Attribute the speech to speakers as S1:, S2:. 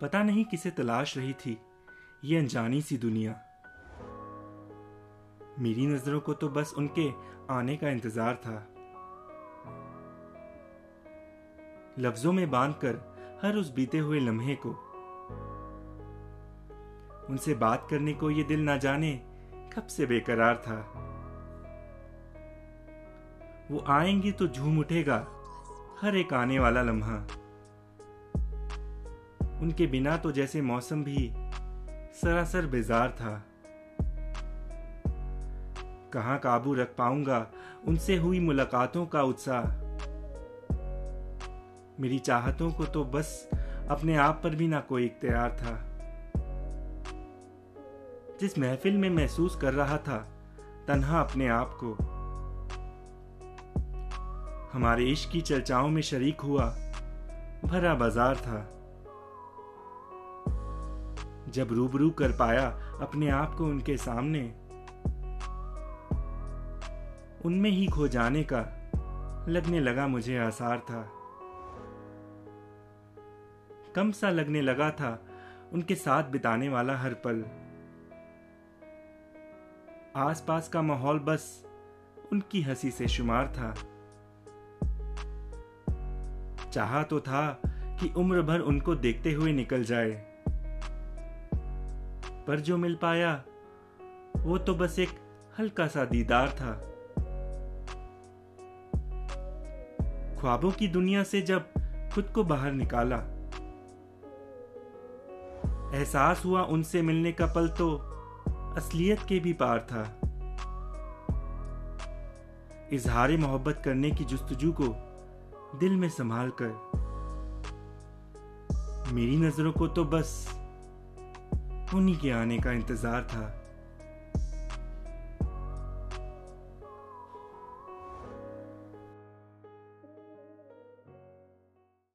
S1: पता नहीं किसे तलाश रही थी। ये अनजानी सी दुनिया। मेरी नज़रों को तो बस उनके आने का इंतज़ार था। लफ्जों में बांधकर हर उस बीते हुए लम्हे को। उनसे बात करने को ये दिल ना जाने कब से बेकरार था। वो आएँगी तो झूम उठेगा हर एक आने वाला लम्हा। उनके बिना तो जैसे मौसम भी सरासर बेजार था। कहाँ काबू रख पाऊँगा उनसे हुई मुलाकातों का उत्साह। मेरी चाहतों को तो बस अपने आप पर भी ना कोई इख्तियार था। जिस महफिल में महसूस कर रहा था, तन्हा अपने आप को। हमारे इश्क की चर्चाओं में शरीक हुआ, भरा बाज़ार था। जब रूबरू कर पाया अपने आप को उनके सामने। उनमें ही खो जाने का लगने लगा मुझे आसार था। कम सा लगने लगा था उनके साथ बिताने वाला हर पल। आसपास का माहौल बस उनकी हँसी से शुमार था। चाहा तो था कि उम्र भर उनको देखते हुए निकल जाए। पर जो मिल पाया, वो तो बस एक हल्का सा दीदार था। ख्वाबों की दुनिया से जब खुद को बाहर निकाला, एहसास हुआ उनसे मिलने का पल तो असलियत के भी पार था। इजहार मोहब्बत करने की जुस्तजू को दिल में संभाल कर मेरी नज़रों को तो बस उन्हीं के आने का इंतज़ार था।